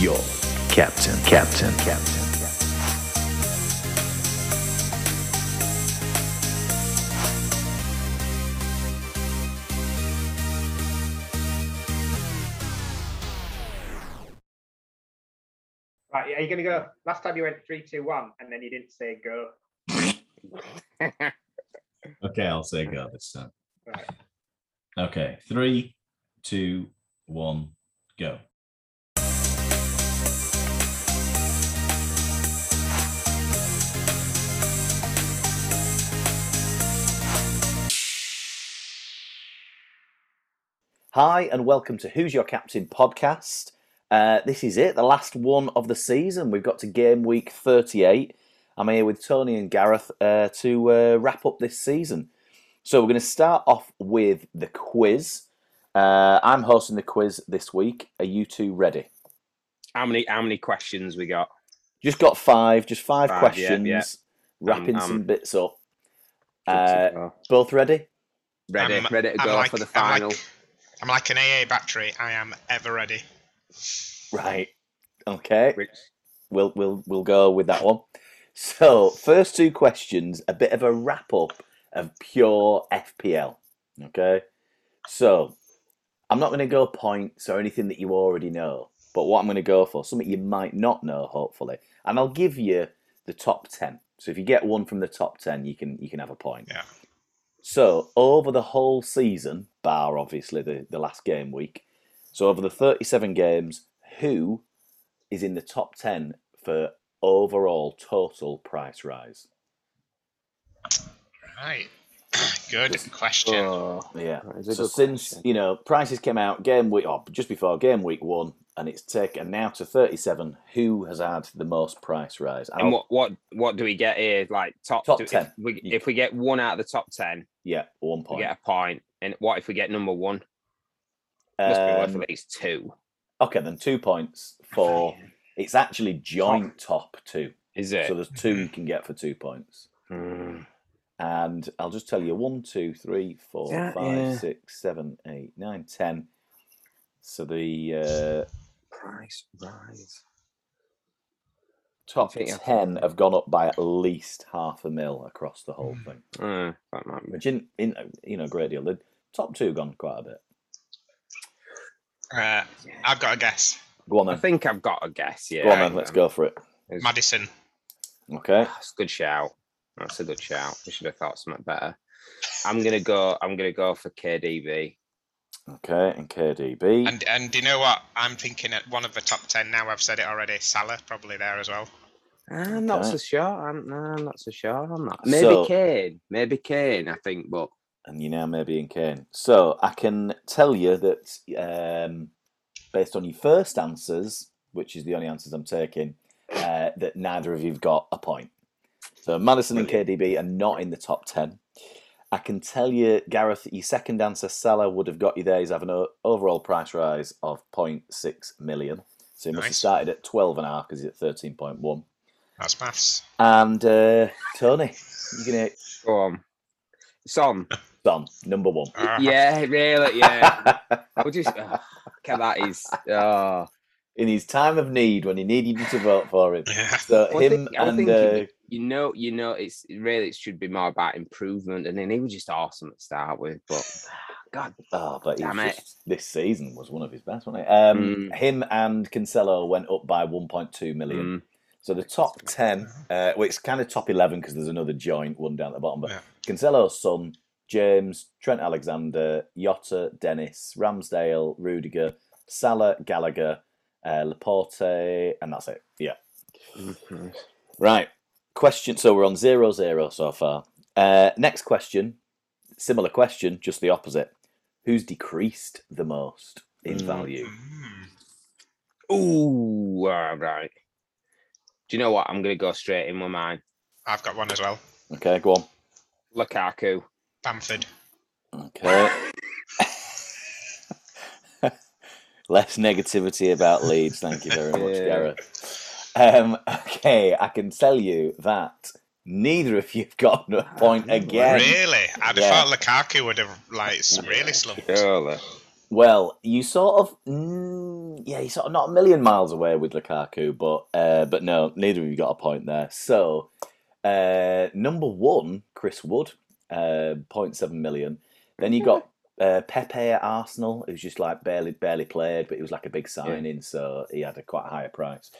your captain, captain, captain. Right, are you going to go? Last time you went three, two, one, and then you didn't say go. Okay, I'll say go this time. Right. Okay, three, two, one, go. Hi, and welcome to Who's Your Captain podcast. Uh, this is it, the last one of the season. We've got to game week 38. I'm here with Tony and Gareth uh, to uh, wrap up this season. So, we're going to start off with the quiz. Uh, I'm hosting the quiz this week. Are you two ready? How many how many questions we got? Just got five, just five, Five, questions, yeah. wrapping Um, some um, bits up. Uh, both ready? ready, I'm- ready to I'm go like- for the I'm like- final. I'm like an AA battery. I am ever ready. Right. Okay. Rich. We'll we'll we'll go with that one. So first two questions, a bit of a wrap up of pure FPL. Okay. So I'm not going to go points or anything that you already know, but what I'm going to go for something you might not know, hopefully, and I'll give you the top ten. So if you get one from the top ten, you can you can have a point. Yeah. So over the whole season, bar obviously the, the last game week, so over the 37 games, who is in the top 10 for overall total price rise? Right. Good question. Oh, Yeah. that is a So since question. you know prices came out game week, or just before game week one, and it's taken now to 37. Who has had the most price rise? and I'll- what what what do we get here? Like top Top do- 10. If we, if we get one out of the top ten, yeah, one we point. get a point. And what if we get number one? Must be worth Um, at least two. okay, then two points for. It's actually joint top two. Is it? So there's two you can get for two points. Mm. And I'll just tell you one, two, three, four, Yeah, five, yeah. six, seven, eight, nine, ten. So the uh, Price rise. top think I- ten have gone up by at least half a mil across the whole thing, Mm, that might be. which in, in you know a great deal. The top two gone quite a bit. Uh, I've got a guess. Go on I think I've got a guess. Yeah. Go on then. Let's go for it. It's- Maddison. Okay. That's a good shout. That's a good shout. We should have thought something better. I'm gonna go. I'm gonna go for KDB. Okay. And KDB. And and do you know what? I'm thinking at one of the top ten now. I've said it already. Salah probably there as well. I'm not Okay. so sure. I'm, no, I'm not so sure. I'm not. Maybe So- Kane. Maybe Kane. I think, but and you now maybe in Kane. So I can tell you that um, based on your first answers, which is the only answers I'm taking, uh, that neither of you've got a point. So Maddison and KDB are not in the top ten. I can tell you, Gareth, your second answer, Salah, would have got you there. He's having an overall price rise of 0.6 million. So he must have started at 12 and a half because he's at 13.1. That's maths. And uh, Tony, you're going to go on. Son. Don, number one. Uh, yeah, really. Yeah. We'll just. Oh, look that. Is. Oh. in his time of need when he needed you to vote for him. So Well, I him think- I and think uh, you, you know, you know, it's really it should be more about improvement, and then he was just awesome to start with. But God, oh, but Damn it. just, this season was one of his best, wasn't it? Um, Mm. Him and Cancelo went up by 1.2 million. mm, So the top 10, uh, well, it's kind of top 11 because there's another joint one down at the bottom. But Yeah. Cancelo's son, James, Trent Alexander, Jota, Dennis, Ramsdale, Rudiger, Salah, Gallagher, uh, Laporte, and that's it. Yeah. mhm. Right. Question. So we're on zero zero so far. Uh, next question. Similar question, just the opposite. Who's decreased the most in value? Mm. Ooh, all right. Do you know what? I'm gonna go straight in with mine. I've got one as well. Okay, go on. Lukaku. Bamford. Okay. Less negativity about Leeds. Thank you very much, Yeah. Gareth. Um, okay, I can tell you that neither of you've gotten a point again. Really? I'd have thought Lukaku would have like really slumped. Surely. Well, you sort of mm, yeah, he's sort of not a million miles away with Lukaku, but uh, but no, neither of you got a point there. So uh, number one, Chris Wood, uh, 0.7 million. Then you got uh, Pepe at Arsenal, who's just like barely barely played, but he was like a big signing, so he had a quite higher price.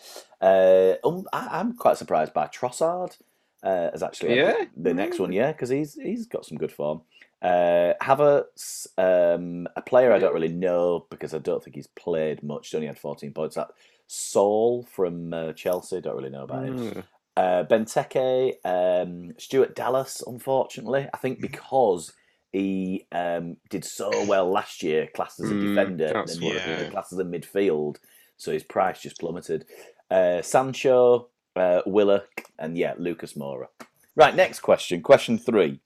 Uh, um, I, I'm quite surprised by Trossard. Uh, as actually Yeah? the next one, yeah, because he's he's got some good form. Uh, Havertz, um, a player I don't really know because I don't think he's played much. Only had 14 points. That Saul from uh, Chelsea, don't really know about him. Mm. Uh, Benteke, um, Stuart Dallas, unfortunately, I think because he um, did so well last year, classed as a Mm, defender, and then is. classed as a midfield, so his price just plummeted. Uh, Sancho, uh, Willock, and yeah, Lucas Moura. Right, next question, question three,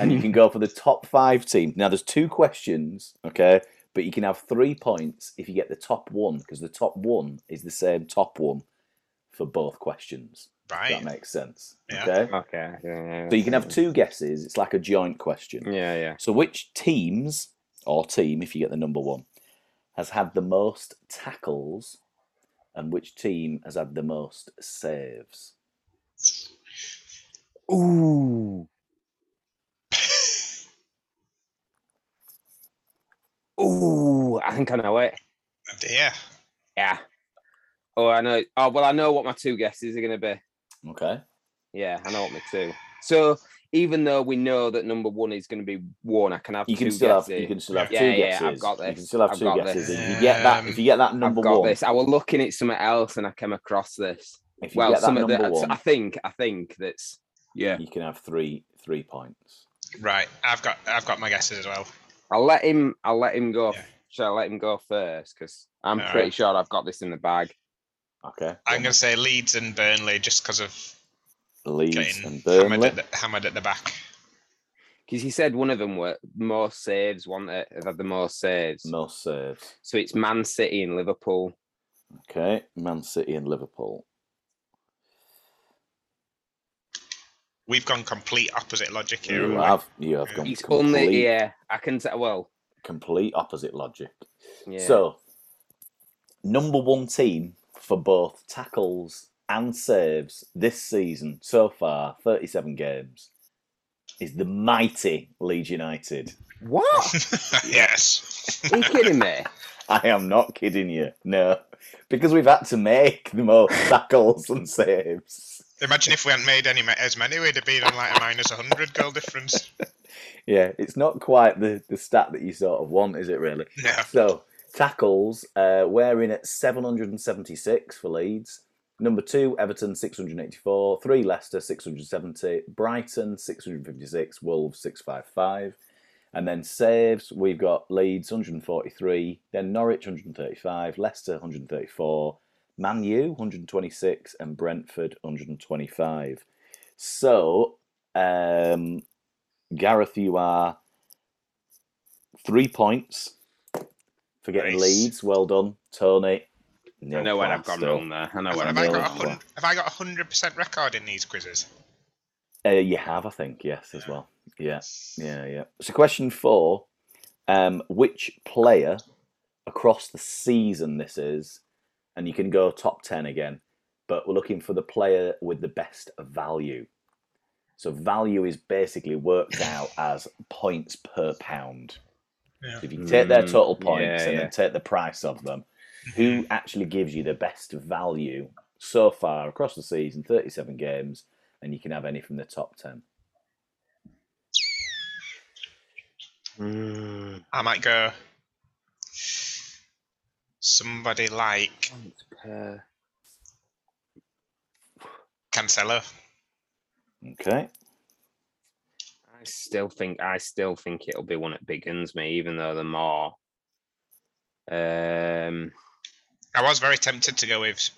and you can go for the top five teams. Now, there's two questions, okay, but you can have three points if you get the top one because the top one is the same top one for both questions. If Right. that makes sense. Yeah. Okay. Okay. Yeah, yeah, So you can have two guesses. It's like a joint question. Yeah, yeah. So which teams or team, if you get the number one, has had the most tackles, and which team has had the most saves? Ooh. Ooh, I think I know it. Yeah. Yeah. Oh, I know. Oh, well, I know what my two guesses are going to be. Okay. Yeah, I know what my two. So even though we know that number one is going to be one, I can have You two can still guesses. have you can still have Yeah, two yeah, guesses. I've got this. You can still have I've two guesses. this. If you get that, if you get that um, number I've got one, this. I was looking at something else and I came across this. if you Well, get that something number that one, I think, I think that's yeah. you can have three three points. Right. I've got I've got my guesses as well. I'll let him. I'll let him go. Yeah. Shall I let him go first? Because I'm All pretty right. sure I've got this in the bag. Okay. I'm going to say Leeds and Burnley just because of Leeds getting and hammered Burnley. at, the, hammered at the back. Because he said one of them were more saves. One that have had the most saves. Most saves. So it's Man City and Liverpool. Okay. Man City and Liverpool. We've gone complete opposite logic here. You haven't we? you have gone It's complete, only yeah. I can say well. complete opposite logic. Yeah. So, number one team for both tackles and saves this season so far, 37 games, is the mighty Leeds United. what? yes. Are you kidding me? I am not kidding you. No. Because we've had to make the most tackles and saves. Imagine if we hadn't made any as many, we'd have been on like a minus 100 goal difference. Yeah, it's not quite the, the stat that you sort of want, is it really? No. So tackles, uh, we're in at 776 for Leeds. Number two, Everton 684. Three, Leicester 670. Brighton 656. Wolves 655. And then saves, we've got Leeds 143. Then Norwich 135. Leicester 134. Man U 126. And Brentford 125. So, um, Gareth, you are three points for getting Nice. Leeds. Well done, Tony. I Nil know where I've gone still. wrong there. I know where have I've I nil got a class. hun- have I got a hundred percent record in these quizzes? Uh, you have, I think, yes, as well. Yeah, yeah, yeah. So, question four: um, Which player across the season this is, and you can go top ten again, but we're looking for the player with the best value. So, value is basically worked out as points per pound. Yeah. If you take their Mm, total points yeah, and yeah. then take the price of them, who actually gives you the best value so far across the season, 37 games, and you can have any from the top 10. Mm, I might go somebody like points per- Cancelo. Okay. I still think I still think it'll be one at Biggins me, even though they're more. Um, I was very tempted to go with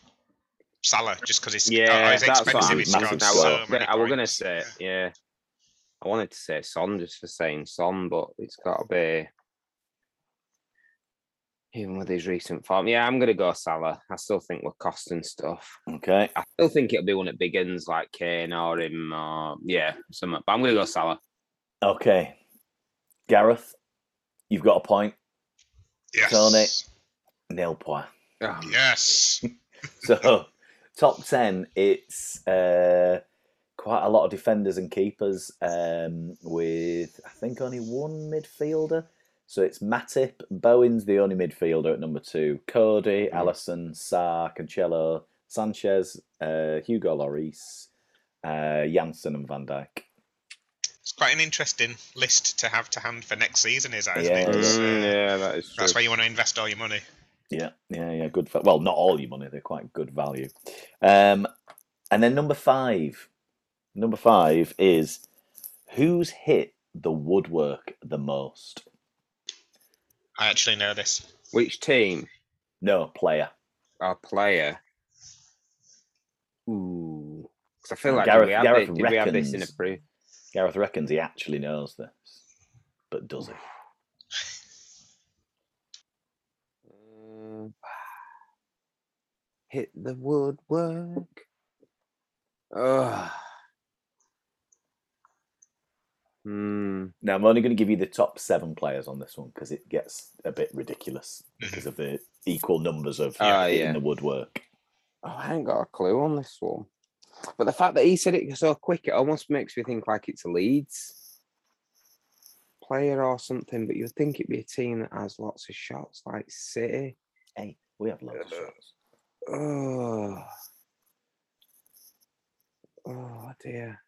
Salah just because he's, yeah, oh, he's that's what expensive. I'm He's massive scored I so was, many I was gonna points. say, yeah. I wanted to say Son just for saying Son, but it's got to be even with his recent form. Yeah, I'm gonna go Salah. I still think we're costing stuff. Okay. I still think it'll be one at Biggins like Kane or him. Or, yeah, something. But I'm gonna go Salah. Okay. Gareth, you've got a point. Yes. Tony. nil point. Oh, Yes. So top ten, it's uh, quite a lot of defenders and keepers. Um, with I think only one midfielder. So it's Matip, Bowen's the only midfielder at number two. Coady, Mm. Alisson, Sarr, Cancelo, Sanchez, uh, Hugo Lloris, uh, Jansson, and Van Dijk. It's quite an interesting list to have to hand for next season, is that? Isn't Yeah, it? Uh, Mm, yeah, that is true. That's where you want to invest all your money. Yeah, yeah, yeah. Good. Va- well, not all your money; they're quite good value. Um, and then number five, number five is who's hit the woodwork the most? I actually know this. Which team No player. or player? Ooh, because I feel like Gareth- did we have, Gareth it, did we have this in a reckons- pre? Gareth reckons he actually knows this, but does he? Uh, hit the woodwork. Ugh. Hmm. Now I'm only going to give you the top seven players on this one because it gets a bit ridiculous because of the equal numbers of hitting yeah. the woodwork. Oh, I ain't got a clue on this one. But the fact that he said it so quick, it almost makes me think like it's a Leeds player or something. But you'd think it'd be a team that has lots of shots, like City. Hey, we have loads of Uh, shots. Oh, oh dear.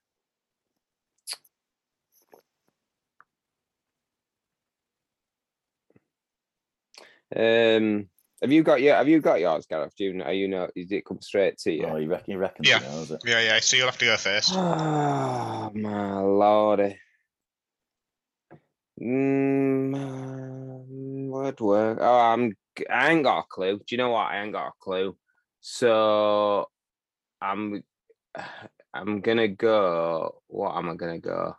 Um, have you got your Have you got yours, Gareth? Do you know? You know? Did it come straight to you? Oh, you reckon? You reckon Yeah. he knows it? Yeah, yeah. So you'll have to go first. Oh my lordy. Mm, um, woodwork. Oh, I'm. g- I ain't got a clue. Do you know what? I ain't got a clue. So, I'm. I'm gonna go. What am I gonna go?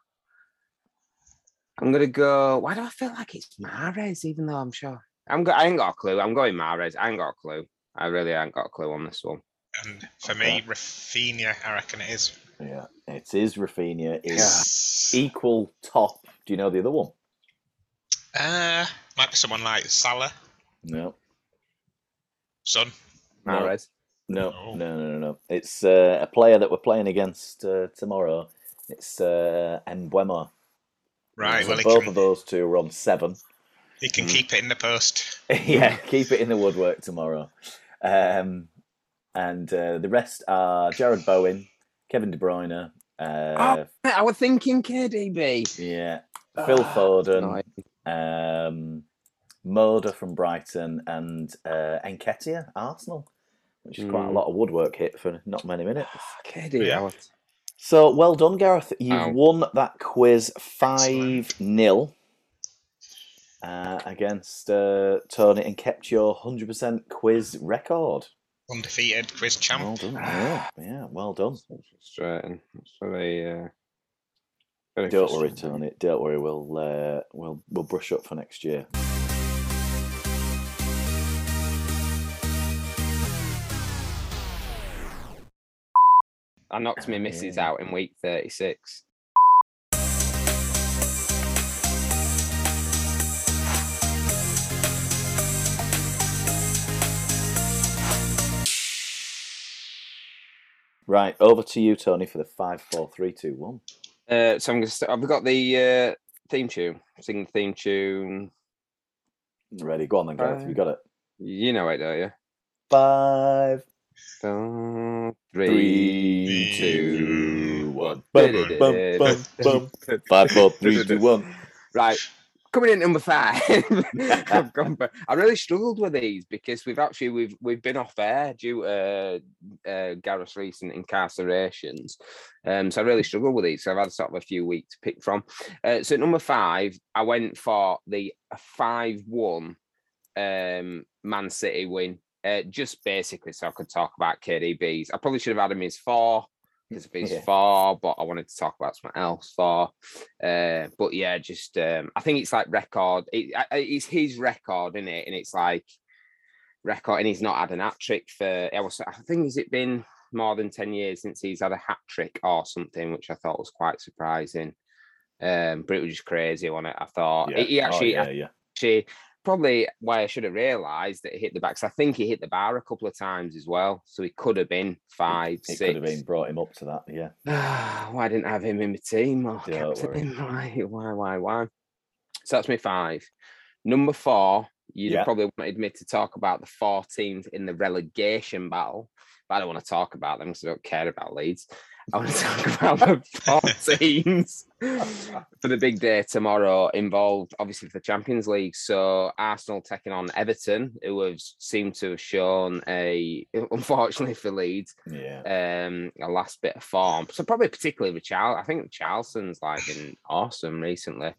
I'm gonna go. Why do I feel like it's Mahrez? Even though I'm sure I'm. Go, I ain't got a clue. I'm going Mahrez. I ain't got a clue. I really ain't got a clue on this one. And for me, Raphinha, I reckon it is. Yeah, it is Raphinha. Is Yes. equal top. Do you know the other one? Uh, might be someone like Salah, No, Son. No. Mahrez. no, Oh. no, no, no, no. It's uh, a player that we're playing against uh, tomorrow. It's uh, Mbeumo. Right. So Well, both can, of those two are on seven. He can Mm. keep it in the post. yeah, keep it in the woodwork tomorrow. Um, and uh, the rest are Jarrod Bowen, Kevin De Bruyne, uh, I was thinking KDB. yeah, Phil Ah, Foden, no, um, Moda from Brighton, and uh, Nketiah, Arsenal, which is quite a Mm. lot of woodwork hit for not many minutes. KDB. Yeah. So well done, Gareth. You've Wow. won that quiz 5 0 uh, against uh, Tony and kept your 100% quiz record. Undefeated quiz champ. Well done. Yeah, yeah, well done. so frustrating. It's very, uh, very Don't worry. Tony. Don't worry. We'll uh, we'll we'll brush up for next year. I knocked my missus Yeah. out in week 36. Right, over to you, Tony, for the five, four, three, two, one. Uh, so I'm gonna. St- I've got the uh, theme tune. Sing the theme tune. Ready? Go on then, Gareth. You got it. You know it, don't you? Five, Four, three, three, two, one. one. Bum, bum, bum, bum. Five, four, three, two, one. Right. Coming in number five. I've gone I really struggled with these because we've actually we've we've been off air due to uh, Gareth's recent incarcerations. Um, so I really struggled with these. So I've had sort of a few weeks to pick from. Uh, so at number five, I went for the five-one um, Man City win. Uh, just basically so I could talk about KDBs. I probably should have had him as four because of his Yeah. four, but I wanted to talk about something else for. Uh, but yeah, just um, I think it's like record. It, it's his record, isn't it? And it's like record, and he's not had an hat trick for. I was, I think, has it been more than ten years since he's had a hat trick or something, which I thought was quite surprising. Um, but it was just crazy on it. I thought Yeah. he, Oh, actually, yeah, yeah. actually probably why I should have realised that he hit the back. 'cause I think he hit the bar a couple of times as well, so he could have been five, It six. could have been brought him up to that. Yeah. why didn't I have him in my team Don't captain Why, why, why, why? So that's my five. Number four, you'd Yeah. probably wanted me to talk about the four teams in the relegation battle, but I don't want to talk about them because I don't care about Leeds. I want to talk about the four teams for the big day tomorrow involved, obviously, for the Champions League. So Arsenal taking on Everton, who have seemed to have shown a, unfortunately for Leeds, Yeah. um a last bit of form. So probably particularly with Charles. I think Charleston's like been awesome recently.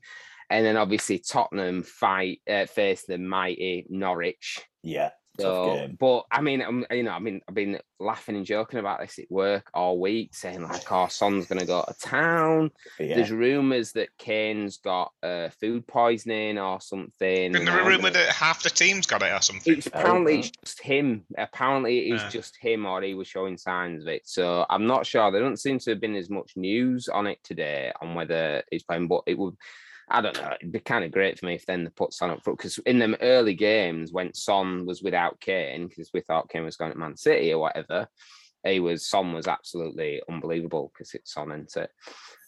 And then obviously Tottenham fight uh, face the mighty Norwich. Yeah. So, but I mean, I'm, you know, I mean, I've been laughing and joking about this at work all week, saying like, "Oh, Son's gonna go to town." Yeah. There's rumours that Kane's got uh, food poisoning or something. Isn't and there a rumour that. that half the team's got it or something? It's apparently right. it's just him. Apparently it is Yeah. just him, or he was showing signs of it. So I'm not sure. There doesn't seem to have been as much news on it today on whether he's playing, but it would. I don't know. It'd be kind of great for me if then they put Son up front because in them early games when Son was without Kane, because we thought Kane was going to Man City or whatever, he was Son was absolutely unbelievable because it's Son into.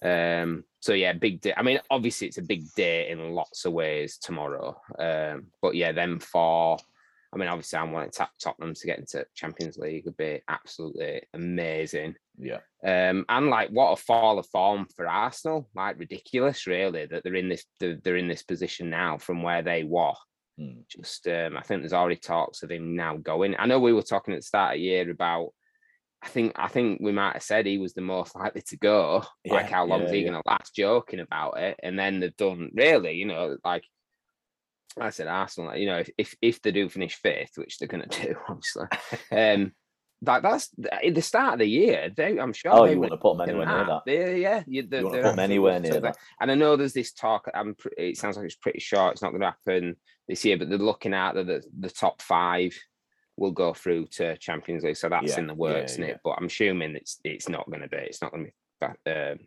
Um, so yeah, big day. I mean, obviously it's a big day in lots of ways tomorrow. Um, but yeah, then for I mean, obviously, I want to tap Tottenham to get into Champions League would be absolutely amazing. Yeah. Um, and like, what a fall of form for Arsenal! Like, ridiculous, really, that they're in this they're, in this position now from where they were. Hmm. Just, um, I think there's already talks of him now going. I know we were talking at the start of the year about. I think I think we might have said he was the most likely to go. like, how long yeah, is he yeah. going to last? Joking about it, and then they've done really, you know, like I said, Arsenal, you know, if if, if they do finish fifth, which they're going to do, obviously, um, that that's at the start of the year. They, I'm sure. Oh, they you want to put in anywhere near that? They, yeah, you, they're, You want to put absolutely anywhere near that? And I know there's this talk. I'm. It sounds like it's pretty short. It's not going to happen this year, but they're looking at the the, the top five will go through to Champions League. So that's Yeah, in the yeah, works, isn't yeah. it? But I'm assuming it's it's not going to be. It's not going to be. That, um,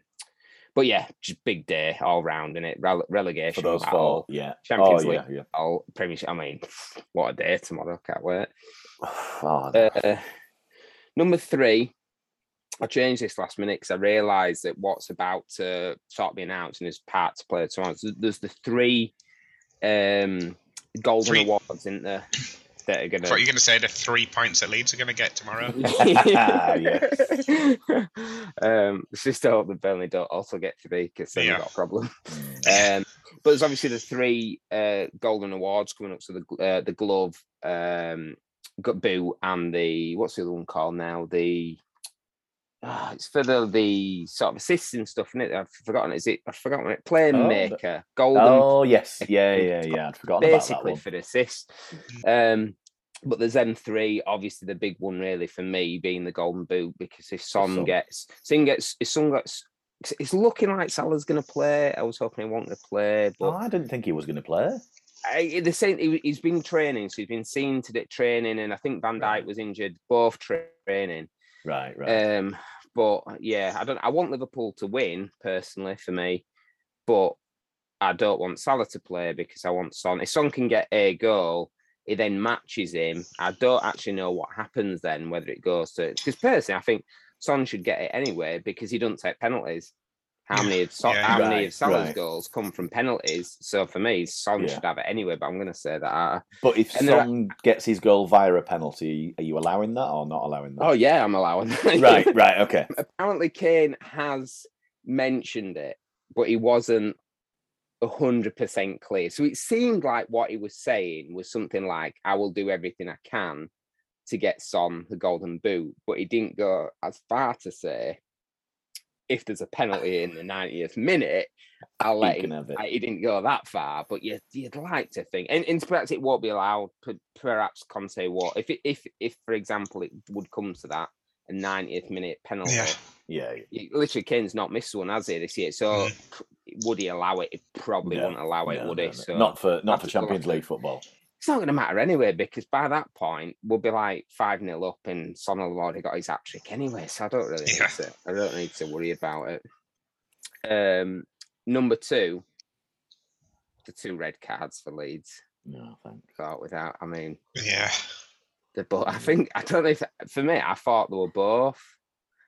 but yeah, just big day all round in it. Rele- relegation For those battle, four. Yeah. Champions oh, League. yeah. all Premiership. I mean, what a day tomorrow! Can't wait. Oh, no. Uh, number three, I changed this last minute because I realised that what's about to sort of be announced and is part to play tomorrow. So there's the three um, golden Three. awards in there that are gonna. thought you were going to say the three points that Leeds are going to get tomorrow. um, it's just to hope that Burnley don't also get three because then Yeah. got a problem. Um, but there's obviously the three uh, golden awards coming up. So the uh, the glove, um, got boo, and the what's the other one called now? The ah, it's for the the sort of assisting stuff, isn't it? I've forgotten. Is it? I've forgotten it. Playmaker, golden Oh, yes. Yeah, yeah, yeah. I'd forgotten basically for the assist. Um, but the Zen three. Obviously, the big one really for me being the golden boot because if Son gets, Son gets, if Son gets, it's looking like Salah's going to play. I was hoping he wasn't to play, Oh, but I didn't think he was going to play. I, the same. He, he's been training, so he's been seen to training, and I think Van Dijk Right. was injured both training. Right, right. Um, but yeah, I don't. I want Liverpool to win personally for me, but I don't want Salah to play because I want Son. If Son can get a goal, he then matches him. I don't actually know what happens then, whether it goes to because personally, I think Son should get it anyway because he doesn't take penalties. How many of Son, Yeah, how many of Salah's right. goals come from penalties? So for me, Son Yeah. should have it anyway. But I'm going to say that. uh, but if and there are- gets his goal via a penalty, are you allowing that or not allowing that? oh yeah, I'm allowing. that. right, right, okay. apparently Kane has mentioned it, but he wasn't hundred percent clear. So it seemed like what he was saying was something like, "I will do everything I can to get Son the golden boot," but he didn't go as far to say, "If there's a penalty in the 90th minute, I'll let He him." can have it. He didn't go that far, but you, you'd like to think, and, and perhaps it won't be allowed. per- Perhaps Conte will. If it, if if for example it would come to that, a 90th minute penalty. Yeah. Yeah, He- literally Kane's not missed one, has he, this year? So p- would he allow it? He probably No, wouldn't allow it, no, would no, he? no. So not for not for have to go Champions. League football. It's not going to matter anyway, because by that point we'll be like five 0 up, and Son will have already got his hat trick anyway. So I don't really Yeah. need to. I don't need to worry about it. Um, number two, the two red cards for Leeds. No, thanks. thought without. I mean, Yeah. the but I think I don't know if for me I thought they were both.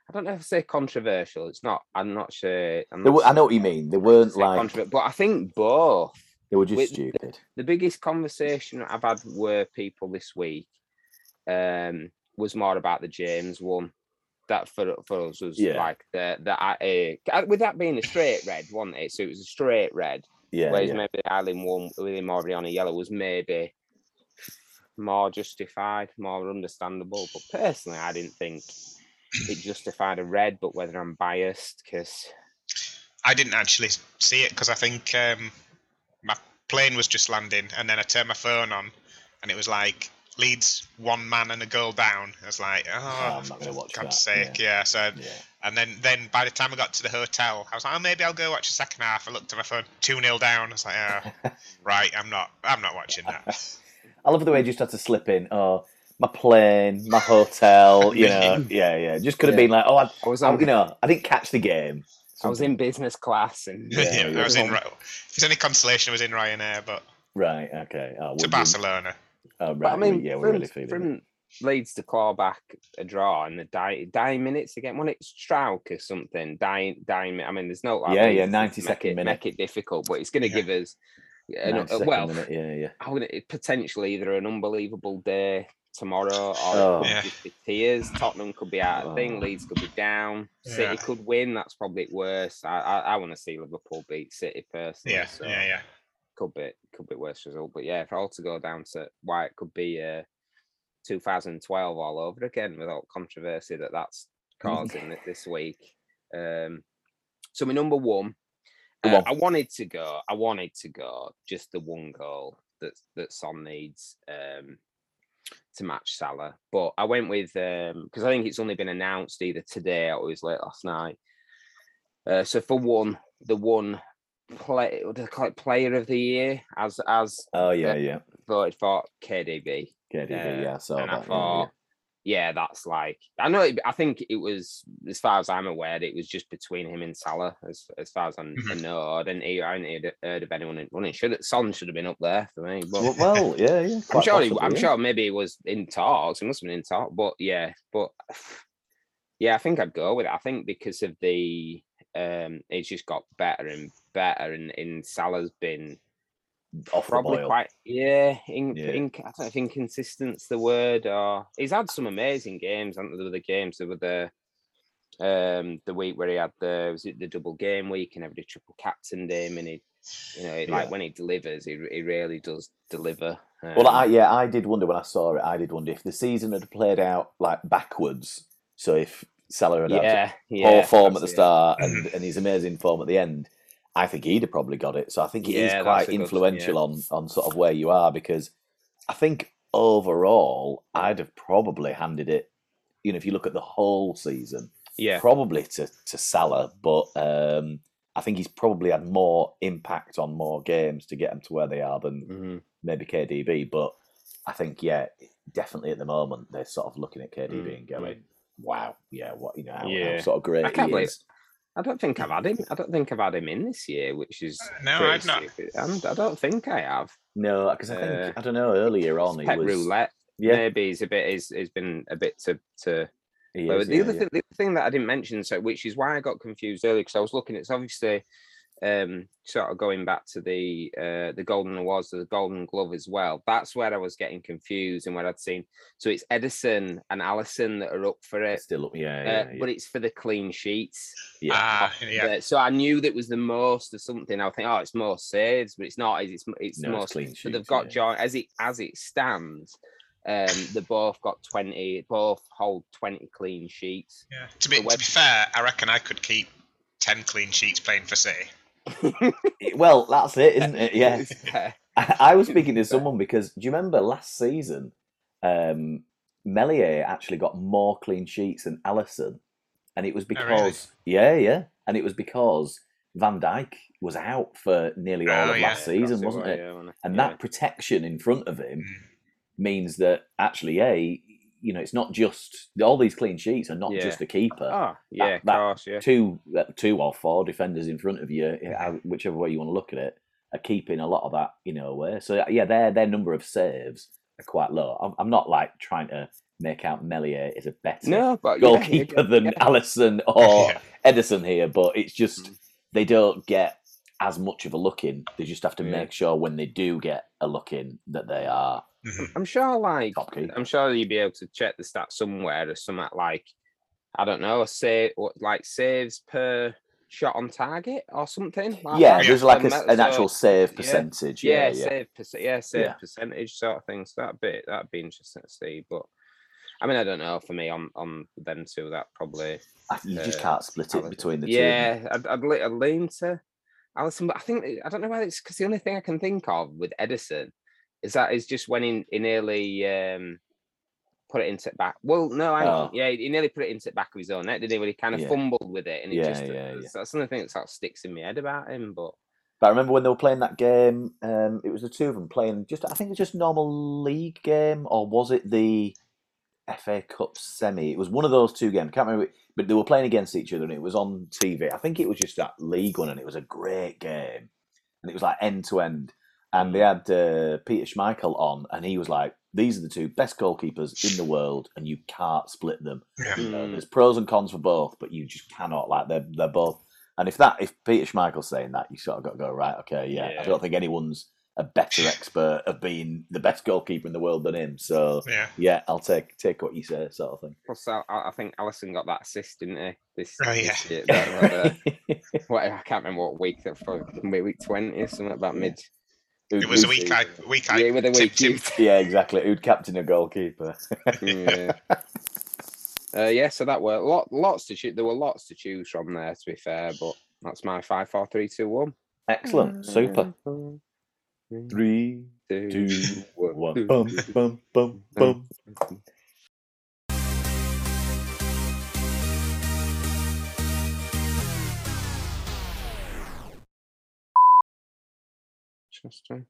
I don't know if I say controversial. It's not. I'm not sure. I'm not were, I know what you mean. They weren't like controver- but I think both. They were just with- stupid. The biggest conversation I've had with people this week um, was more about the James one. That for for us was Yeah. like the the uh, with that being a straight red, wasn't it? So it was a straight red. Yeah, Whereas yeah. maybe the Ayling one with him already on a yellow was maybe more justified, more understandable. But personally, I didn't think it justified a red. But whether I'm biased, because I didn't actually see it because I think um, my plane was just landing, and then I turned my phone on, and it was like Leeds one man and a girl down. I was like, oh, Oh, I'm not watch God's that, sake, yeah. So, yeah. and then then by the time I got to the hotel, I was like, oh, maybe I'll go watch the second half. I looked at my phone, two 0 down. I was like, oh, right, I'm not, I'm not watching that. I love the way you just had to slip in. Oh, my plane, my hotel. You know, yeah, yeah. Just could have Yeah. been like, oh, I, I was I, you know, I didn't catch the game. I was in business class, and Yeah, Yeah, yeah. I was in. If there's any consolation, I was in Ryanair, but Right. Okay. Oh, to well, you- Barcelona. Oh, But I mean, yeah, we're from, really feeling it. from Leeds to claw back a draw in the dying, dying minutes again. When it's Struijk or something, dying, dying. I mean, there's no like, Yeah, ways yeah, to 90 make it, minute. Make it difficult, but it's going to Yeah. give us. an- 90 uh, well, minute, yeah, yeah. I'm gonna it- potentially either an unbelievable day tomorrow or Oh. it could Yeah. just be tears. Tottenham could be out of thing. Oh. Leeds could be down. City Yeah. could win. That's probably worse. I I, I want to see Liverpool beat City personally. Yeah, so yeah, yeah. could be could be worse result. But yeah, for all to go down to why it could be uh, 2012 all over again without controversy that that's causing it this week. Um, so my number one, Go uh, on. I wanted to go. I wanted to go just the one goal that that Son needs um, to match Salah, but I went with um because I think it's only been announced either today or it was late last night. Uh, so for one, the one play, what do they call it, player of the year as as Oh, yeah, yeah. voted for KDB. KDB, Uh, yeah. So and I thought, yeah, that's like I know. It, I think it was as far as I'm aware, it was just between him and Salah. As as far as I, Mhm. know, I didn't hear. I hadn't heard, heard of anyone running. Should have, Son should have been up there for me. But. Well, yeah, yeah. I'm sure. he, I'm yeah. sure maybe he was in talks. He must have been in talk. But yeah, but yeah, I think I'd go with it. I think because of the um, it's just got better and better, and, and Salah's been Off probably quite yeah, in, Yeah. in, I don't know if inconsistent's the word or he's had some amazing games and the the games there were the um the week where he had the was it the double game week and everybody triple captained him and he you know like Yeah. when he delivers he, he really does deliver Well, um, I, yeah, I did wonder when I saw it. I did wonder if the season had played out like backwards. So if Salah had had yeah poor yeah form at the start and, and his amazing form at the end, I think he'd have probably got it. So I think it is Yeah, that's quite good- influential yeah. on on sort of where you are because I think overall I'd have probably handed it. You know, if you look at the whole season, yeah probably to to Salah, but um, I think he's probably had more impact on more games to get them to where they are than mhm. maybe KDB. But I think yeah, definitely at the moment they're sort of looking at KDB Mm, and going, "Wow, yeah, what you know, how, how Yeah. sort of great I can't he believe- is." I don't think I've had him I don't think I've had him in this year which is No, I've not. stupid. I'm- don't think I have No, because I think Uh, I don't know. Earlier on, he pet was roulette yeah, maybe he's a bit he's, he's been a bit to to he But is, the yeah, other yeah. thing, the thing that I didn't mention, so which is why I got confused earlier, because I was looking. It's obviously um, sort of going back to the uh, the Golden Awards, the Golden Glove as well. That's where I was getting confused and where I'd seen. So it's Ederson and Alisson that are up for it, Still, up- yeah, uh, yeah, yeah. but it's for the clean sheets. yeah. Ah, yeah. Uh, so I knew that was the most or something. I think, oh, it's more saves, but it's not. It's it's, it's no, it's most. clean So sheets. they've got yeah. joint as it as it stands. Um, they both got twenty. Both hold twenty clean sheets. yeah. To be, the to be fair, I reckon I could keep ten clean sheets playing for City. Well, that's it, isn't it? Yeah. Fair. I, I was speaking to someone because do you remember last season, um, Meslier actually got more clean sheets than Alisson, and it was Oh, really? because yeah, yeah, and it was because Van Dijk was out for nearly all Oh, of yeah. last season, wasn't it? yeah. And Yeah. that protection in front of him Mm. means that actually, yeah, he- you know, it's not just all these clean sheets are not Yeah. just the keeper. Oh yeah, of that- course, yeah. Two, uh, two or four defenders in front of you, uh, whichever way you want to look at it. are keeping a lot of that, you know, away. So yeah, their their number of saves are quite low. I'm, I'm not like trying to make out Meslier is a better No, but goalkeeper yeah, than yeah. Alisson or. Ederson here, but it's just Mm. they don't get as much of a look in. They just have to Yeah. make sure when they do get a look in that they are Mhm. I'm sure, like, top keeper. I'm sure you'd be able to check the stats somewhere or something like, I don't know, say what like saves per shot on target or something. Like yeah, that. there's like a, So- an actual save percentage. yeah, Yeah, yeah. save perc- yeah, save Yeah. percentage sort of thing. So that'd be that'd be interesting to see. But I mean, I don't know. For me, on on them two, that probably I- You just uh, can't split it between the two. yeah, I'd, I'd, le- I'd lean to Alisson, but I think I don't know why it's because the only thing I can think of with Ederson is that is just when he, nearly um, put it into back. Well, no, on. Oh. yeah, he nearly put it into the back of his own net, didn't he? When he kind of Yeah. fumbled with it, and it Yeah, just yeah, yeah. that's the only thing that sort of sticks in my head about him. But But I remember when they were playing that game, um, it was the two of them playing just, I think it was just normal league game, or was it the FA Cup semi? It was one of those two games. I can't remember, but they were playing against each other and it was on TV. I think it was just that league one and it was a great game. And it was like end to end. And they had uh, Peter Schmeichel on and he was like, these are the two best goalkeepers in the world and you can't split them. Yeah. You know, Mm. there's pros and cons for both, but you just cannot. Like they're they're both. And if that if Peter Schmeichel's saying that, you sort of got to go right. Okay, yeah. I don't think anyone's a better expert of being the best goalkeeper in the world than him. So Yeah. yeah, I'll take take what you say, sort of thing. plus, I, I think Alisson got that assist, didn't he? This, Oh, this yeah. year, that- that- what, I can't remember what week that for week twenty or something about mid. Who'd- It was a week I week I Yeah, with a week. tipped him. Yeah, exactly. Who'd captain a goalkeeper? yeah. Uh, yeah, so that were lot, lots to choose. There were lots to choose from there, to be fair. But that's my five, four, three, two, one. Excellent, super. Three, Two, two, one. one. Bum, bum, bum, bum. Interesting.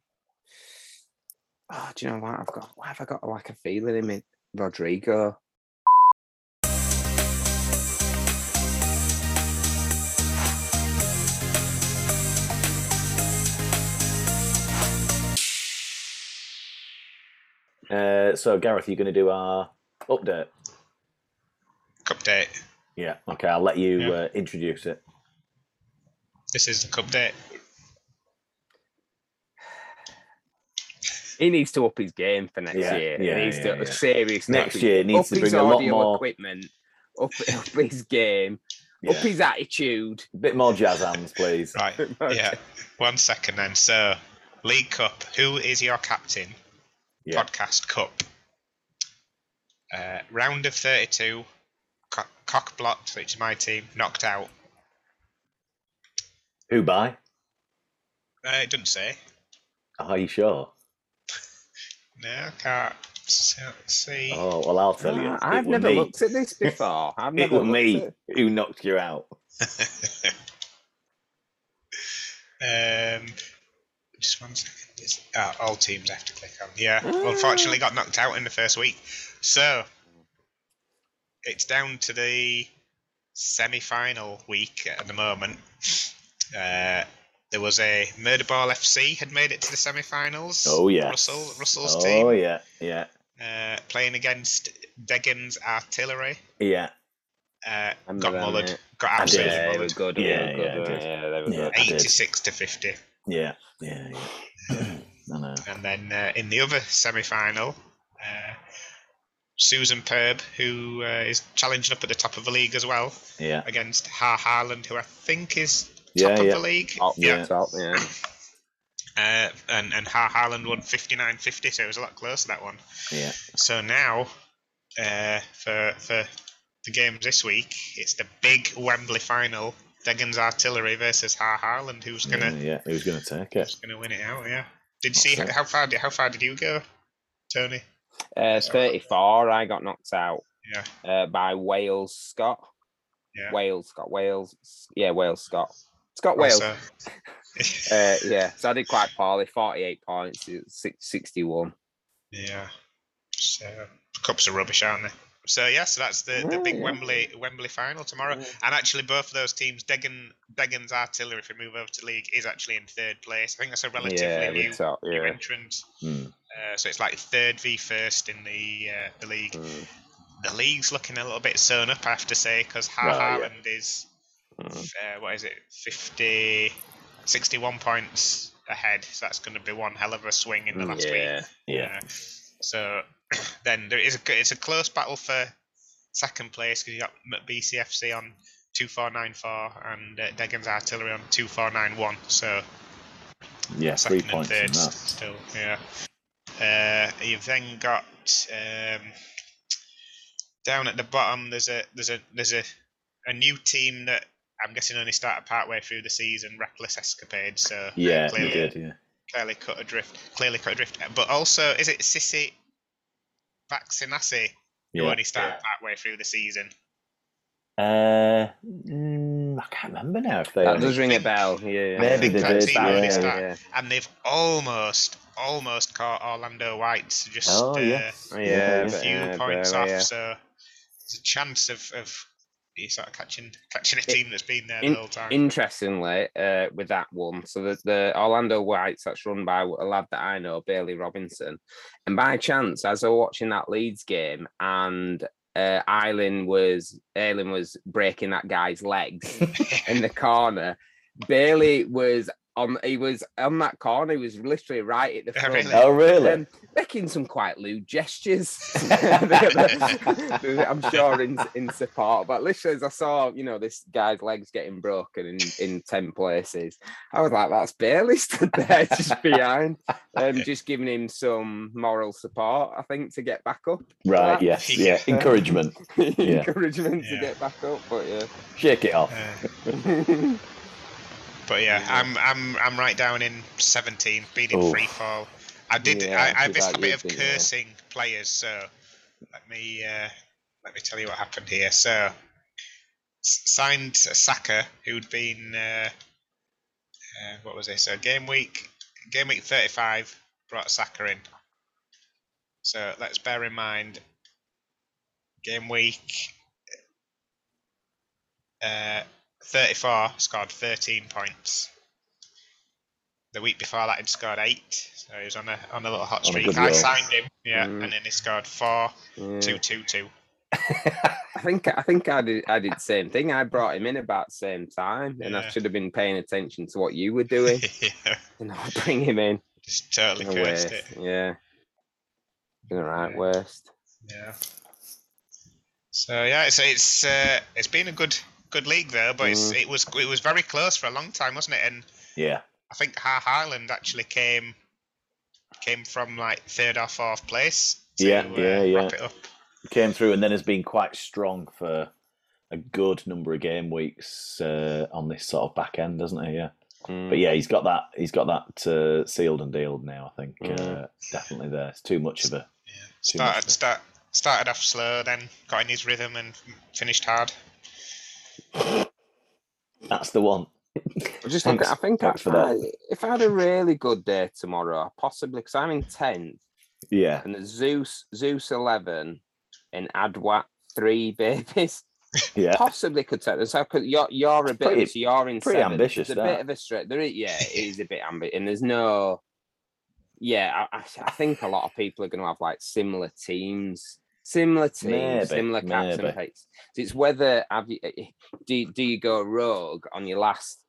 Oh, ah, do you know what I've got? Why have I got like a feeling in me? Rodrigo. Uh, so Gareth, you're going to do our update. Cup date. Yeah. Okay, I'll let you Yeah. uh, introduce it. This is the cup date. He needs to up his game for next Yeah, year. yeah, he needs yeah, to yeah. serious Next up- year needs up to his bring a lot more- equipment, up, up his game, up his attitude. A bit more jazz hands, please. Right. Yeah. One second then. So, League Cup. Who is your captain? Yeah. Podcast Cup. Uh, round of 32. Co- cock blocked, which is my team. Knocked out. Who by? Uh, it doesn't say. Are you sure? No, I can't see. Oh well, I'll tell you. Ah, I've never me. looked at this before. I've It was me at- who knocked you out. um, just one second. It's, ah, all teams I have to click on. Yeah, unfortunately got knocked out in the first week. So it's down to the semi-final week at the moment. Uh, there was a Murderball FC had made it to the semi-finals. Oh, yeah. Russell Russell's Oh team Oh, yeah, yeah, uh, playing against Degan's Artillery. yeah, Uh, I'm got not mullered. Got absolutely Yeah, mullered. good. they Yeah, good, yeah, I weren't did. they? Yeah, they were Yeah. good. I did. 86 to 50. Yeah, yeah, yeah. I know. And then uh, in the other semi final, uh, Susan Perb, who uh, is challenging up at the top of the league as well, Yeah, against Har Harland, who I think is top Yeah, of yeah. the league. Top, Yeah. top, yeah. Uh, and, and Har Harland won 59 50, so it was a lot closer, that one. yeah. So now, uh, for, for the games this week, it's the big Wembley final. Degan's Artillery versus Har Harland. Who's gonna Yeah, yeah. Who's gonna take it? who's gonna win it out? Yeah. Did you see Awesome. how far? Did, how far did you go, Tony? Uh, 34, I got knocked out Yeah. uh, by Wales Scott. Yeah. Wales Scott. Wales. Yeah, Wales Scott. Scott Wales. Also- Uh, yeah, so I did quite poorly. 48 points, six- 61. Yeah. So cups are rubbish, aren't they? So yeah, so that's the, the big. Wembley Wembley final tomorrow. Yeah. And actually, both of those teams, Deggan Deggan's Artillery, if we move over to league, is actually in third place. I think that's a relatively Yeah, new, top, new entrant. Hmm. Uh, so it's like third v first in the uh, the league. Mm, The league's looking a little bit sewn up, I have to say, because Ha Right, yeah. Is mm. uh, what is it, 50, 61 points ahead. So that's going to be one hell of a swing in the last week. Yeah, Yeah. Uh, so then there is a it's a close battle for second place because you got BCFC on two four nine four and uh, Deggan's Artillery on two four nine one. So Yeah, three second and points in third that. still. Yeah. Uh, you've then got um, down at the bottom. There's a there's a there's a a new team that I'm guessing only started partway through the season. Reckless Escapade. So Yeah, clearly, did. Yeah. clearly cut adrift. Clearly cut adrift. But also, is it Sissi Vaccinassi who Yeah. only started partway through the season? Uh, mm, I can't remember now if they. that only- does ring a bell. Yeah, yeah. Maybe think they that did. Yeah, only yeah, yeah. And they've almost, almost caught Orlando White just Oh uh, yes. Yeah, a but, few uh, points barely, off. yeah. So there's a chance of, of you sort of catching catching a team that's been there the whole time. Interestingly, uh, with that one, so the, the Orlando Whites that's run by a lad that I know, Bailey Robinson, and by chance, as I was watching that Leeds game, and uh, Ayling was Ayling was breaking that guy's legs in the corner, Bailey was on. He was on that corner. He was literally right at the front. really? Oh really? Um, making some quite lewd gestures. I'm sure in in support, but literally as I saw, you know, this guy's legs getting broken in in ten places, I was like, "That's Bailey stood there just behind, um, just giving him some moral support, I think, to get back up, right. Yes. Yeah. Yeah. Encouragement. encouragement to get back up." But yeah, Shake it off. Uh, but yeah, I'm I'm I'm right down in 17, been in free fall. I did. Yeah, I, I missed a bit of cursing players, so let me uh, let me tell you what happened here. So s- signed Saka, who'd been uh, uh, what was this? So game week, game week 35 brought Saka in. So let's bear in mind, game week uh, 34 scored 13 points. The week before that, he'd scored eight, so he was on a on a little hot streak. I signed him, yeah, Mm. and then he scored four, Yeah. two, two, two. I think I think I did I did the same thing. I brought him in about the same time, and I should have been paying attention to what you were doing, yeah, and I'll bring him in. just totally No cursed waste. it. Yeah. All right, Yeah. worst. Yeah. So yeah, it's it's uh, it's been a good good league there, but it's, Mm. it was it was very close for a long time, wasn't it? And Yeah. I think Har Highland actually came came from like third or fourth place. To, Yeah, uh, yeah, yeah. Wrap it up. Came through and then has been quite strong for a good number of game weeks uh, on this sort of back end, doesn't he? Yeah. Mm. But yeah, he's got that. He's got that uh, sealed and dealed now. I think Mm. uh, definitely there. It's too much of a. Yeah. Too much Started start started off slow, then got in his rhythm and finished hard. That's the one. I just look at, I think I, for that. I- if I had a really good day tomorrow, possibly because I'm in tenth, Yeah. and Zeus Zeus eleven and Adwat three babies. Yeah. Possibly could take this. So could- you're you're a bit Pretty- so you're in pretty seventh. ambitious, There's a that. bit of a stretch. There is, yeah, it is a bit ambitious, and there's no. Yeah, I, I think a lot of people are going to have like similar teams, similar teams, Maybe, similar caps maybe. and picks. So it's whether have you, eh, do do you go rogue on your last,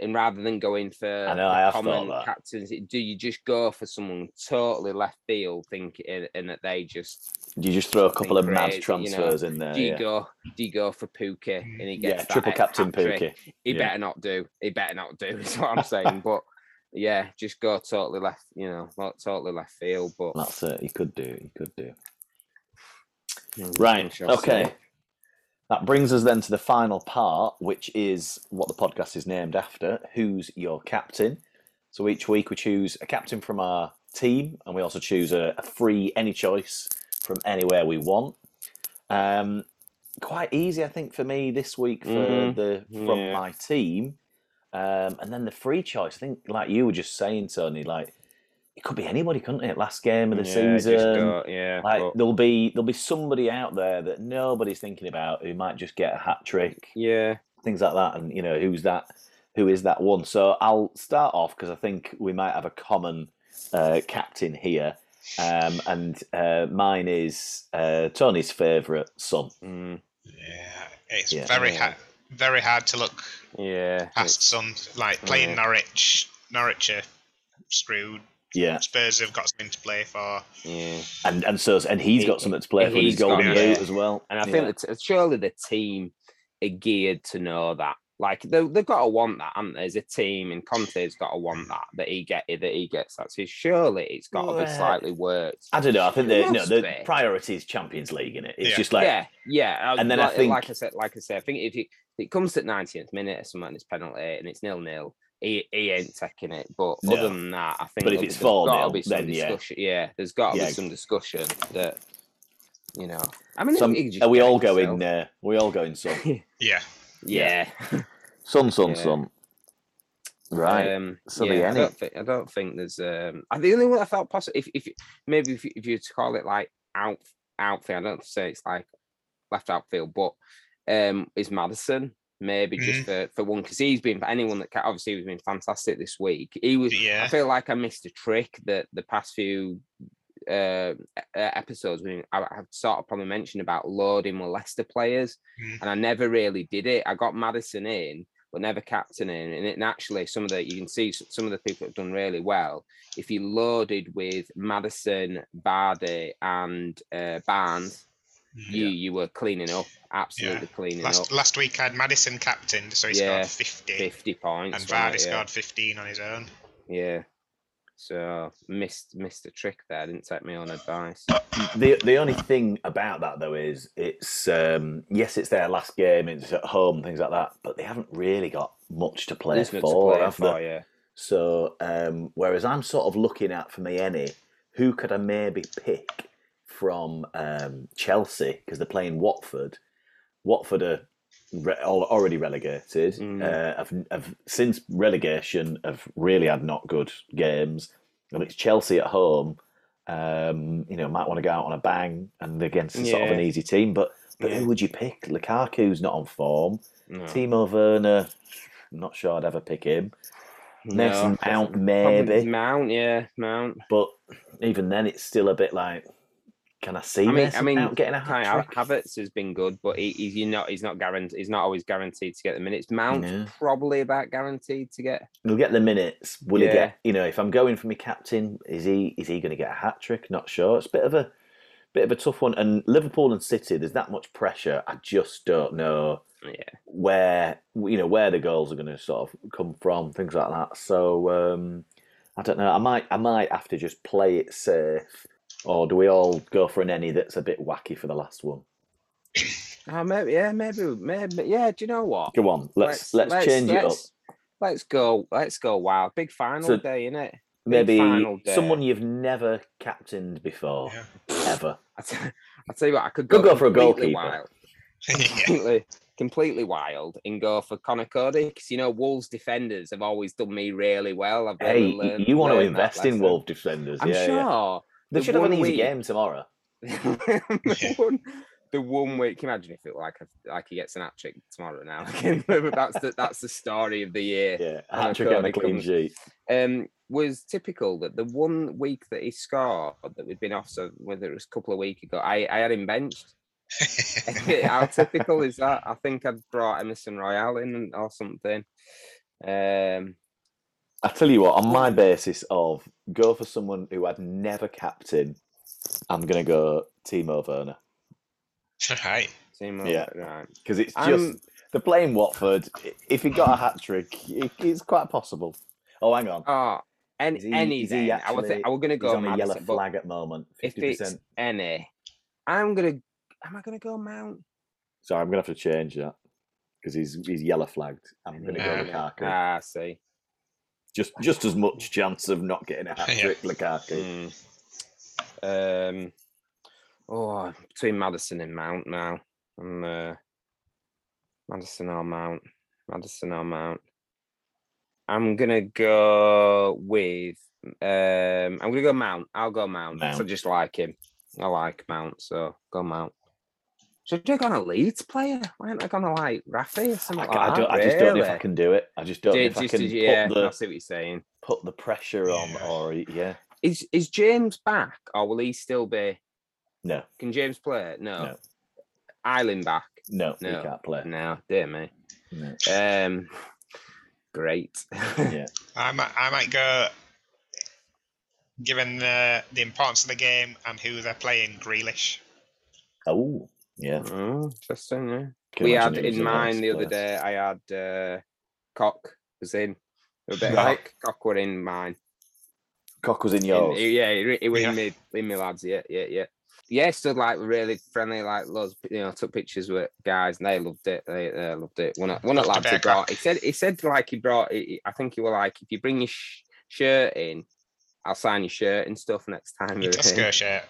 and rather than going for I know, I common captains, do you just go for someone totally left field, thinking and that they just You just throw a couple of mad crazy, you know. transfers in there. do you Yeah. go do you go for Pukki and he gets Yeah. Triple captain? Pukki. He Yeah. better not do. He better not do. Is what I'm saying. but yeah, just go totally left. You know, not totally left field. But That's it. He could do. He could do. Right. shall see. Okay. That brings us then to the final part, which is what the podcast is named after. Who's your captain? So each week we choose a captain from our team, and we also choose a, a free any choice from anywhere we want. Um, quite easy, I think, for me this week for Mhm. the from Yeah. my team, um, and then the free choice. I think, like you were just saying, Tony, like it could be anybody, couldn't it? Last game of the Yeah, just season. yeah, Like but- there'll be there'll be somebody out there that nobody's thinking about who might just get a hat trick, yeah. things like that, and you know who's that, who is that one? So I'll start off because I think we might have a common uh, captain here, um, and uh, mine is uh, Tony's favourite son. Mm, Yeah, it's Yeah. very hard, very hard to look yeah. past Son. Like playing Yeah. Norwich, Norwich are screwed. Yeah, Spurs have got something to play for. Yeah. and and so and he's got something to play for. with he's His golden boot yeah. as well. And I Yeah. think that surely the team are geared to know that. Like they, they've got to want that, haven't they? As a team, and Conte's got to want that that he get it that he gets that. So surely it's got to be slightly worked. I don't know. I think It the no the be. priority is Champions League in it. It's Yeah. just like yeah, yeah. and then I think- like I said, like I said, I think if it, it comes to 90th minute or something, it's penalty and it's nil nil. He, he ain't taking it. But No. other than that, I think But if it's there's 4-0, then yeah. discussion. Yeah, there's got to Yeah. be some discussion that you know. I mean, some, just are we all going? himself. Uh, we all going son, Yeah, Yeah. son, son, Yeah. son. Right. Um, So the yeah, I don't think I don't think there's um. I the only one I felt possible if if maybe if you, if you were to call it like out outfield, I don't say it's like left outfield, but um, is Maddison maybe just for for one because he's been for anyone that ca- obviously he's been fantastic this week. He was. Yeah. I feel like I missed a trick that the past few uh, episodes when I have sort of probably mentioned about loading with Leicester players, Mm. and I never really did it. I got Maddison in, but never captain in, and, it, and actually some of the you can see some of the people have done really well. If you loaded with Maddison, Vardy, and uh, Barnes, you you were cleaning up, absolutely cleaning last up. last week I had Maddison captained, so he Yeah, scored 50, Fifty points, and wasn't Vardy it? yeah. scored 15 on his own. Yeah. So missed missed a trick there. Didn't take me on advice. The the only thing about that though is it's um, yes, it's their last game. It's at home, things like that. But they haven't really got much to play There's nothing to for, play have for, they? yeah. So um, whereas I'm sort of looking at for me any who could I maybe pick from um, Chelsea because they're playing Watford. Watford are re- already relegated. Mm. Uh, have, have since relegation have really had not good games, and it's Chelsea at home. Um, you know, might want to go out on a bang and against sort of an easy team. But but Yeah. who would you pick? Lukaku's not on form. No. Timo Werner, not sure I'd ever pick him. Mason No, Mount, maybe. Mount, yeah, Mount. But even then, it's still a bit like, can I see I mean, I mean, getting a hat Ha- trick? Havertz has been good, but he, he's you not he's not guaranteed. He's not always guaranteed to get the minutes. Mount's Yeah. probably about guaranteed to get. He'll get the minutes. Will he get? You know, if I'm going for my captain, is he is he going to get a hat trick? Not sure. It's a bit of a bit of a tough one. And Liverpool and City, there's that much pressure. I just don't know Yeah, where you know where the goals are going to sort of come from, things like that. So um, I don't know. I might I might have to just play it safe, or do we all go for an any that's a bit wacky for the last one? oh, maybe yeah, maybe maybe yeah. Do you know what? Go on, let's let's, change it up. let's- Let's go. Let's go wild. Big final So- day, innit? Maybe final day. someone you've never captained before, Yeah. ever. I t- I tell you what, I could Could go, go for a completely goalkeeper. Wild, completely, completely wild, and go for Conor Coady because you know Wolves defenders have always done me really well. I've really Hey, learned, you want to invest in lesson. Wolf defenders? I'm yeah, yeah. They The should have an easy week- game tomorrow. the, one, the one week. Can you imagine if it were like a, like he gets an hat trick tomorrow now? that's the that's the story of the year. Yeah, a hat trick and a clean comes- sheet. um, was typical that the one week that he scored that we'd been off, so whether it was a couple of weeks ago, I, I had him benched. How typical is that? I think I'd brought Emerson Royal in or something. Um, I tell you what, on my basis of go for someone who I'd never captain, I'm gonna go Timo Werner right. Timo, Yeah. right. because it's just I'm- they're playing Watford. If he got a hat trick, it, it's quite possible. Oh, hang on, Oh, any, he- any is he then. I was actually- I was gonna he's go on a yellow flag at the moment. if Fifty it's percent. any, I'm gonna. Am I gonna go Mount? Sorry, I'm gonna have to change that because he's he's yellow flagged. I'm gonna Yeah. go Lukaku. Ah, I see. Just just as much chance of not getting a hat Yeah. trick, Lukaku. Mm. Um. Oh, between Maddison and Mount now. I'm uh, Maddison or Mount. Maddison or Mount. I'm gonna go with. Um, I'm gonna go Mount. I'll go Mount. I just like him. I like Mount, so go Mount. Should I go on a Leeds player? Why aren't I gonna like Rafi or I, something I like don't, that? I just don't know if I can do it. I just don't know Did- if I just can did put you- yeah, I see what you're saying. put the pressure on, Yeah. or yeah, Is is James back, or will he still be? no, Can James play? it? No. No. Ayling back? no, he No. can't play. No, dear me. No. Um, great. Yeah, I might, I might go. Given the the importance of the game and who they're playing, Grealish. oh, yeah. Oh, interesting. Yeah. Can we had in mine the other day. I had uh, Koch was in. A bit Right. Koch, Koch were in mine. Koch was in In- yours. yeah, he, he was Yeah. in me, in me lads. Yeah, yeah, yeah. Yeah, stood like really friendly, like loads. You know, took pictures with guys, and they loved it. They, they loved it. One, of- one of the lads he brought. He said, he said like he brought. He, I think he was like, if you bring your sh- shirt in, I'll sign your shirt and stuff next time. Your you're in." Tesco shirt.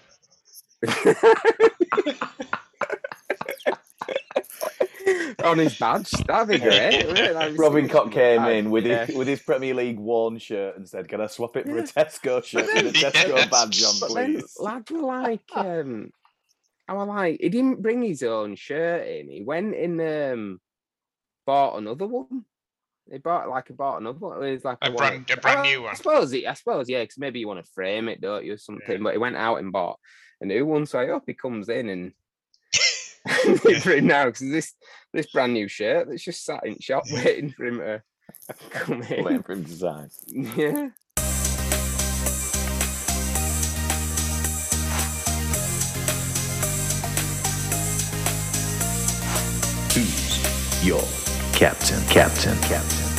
On his badge, that'd be great. That'd be Robin something Koch came that. in with Yeah. his with his Premier League worn shirt and said, "Can I swap it for a Yeah. Tesco shirt with a Yeah. Tesco badge on, But then please?" lads were like, um, I was like, he didn't bring his own shirt in. He went in, um, bought another one. He bought like he bought another one. It was like A I wanna- brand- a brand I- new I one. suppose, he, I suppose, yeah, because maybe you want to frame it, don't you, or something. But he went out and bought a new one. So I hope he comes in and for him now because this this brand new shirt that's just sat in shop waiting for him to come Waiting for him to sign. Yeah. Who's your captain? Captain, captain.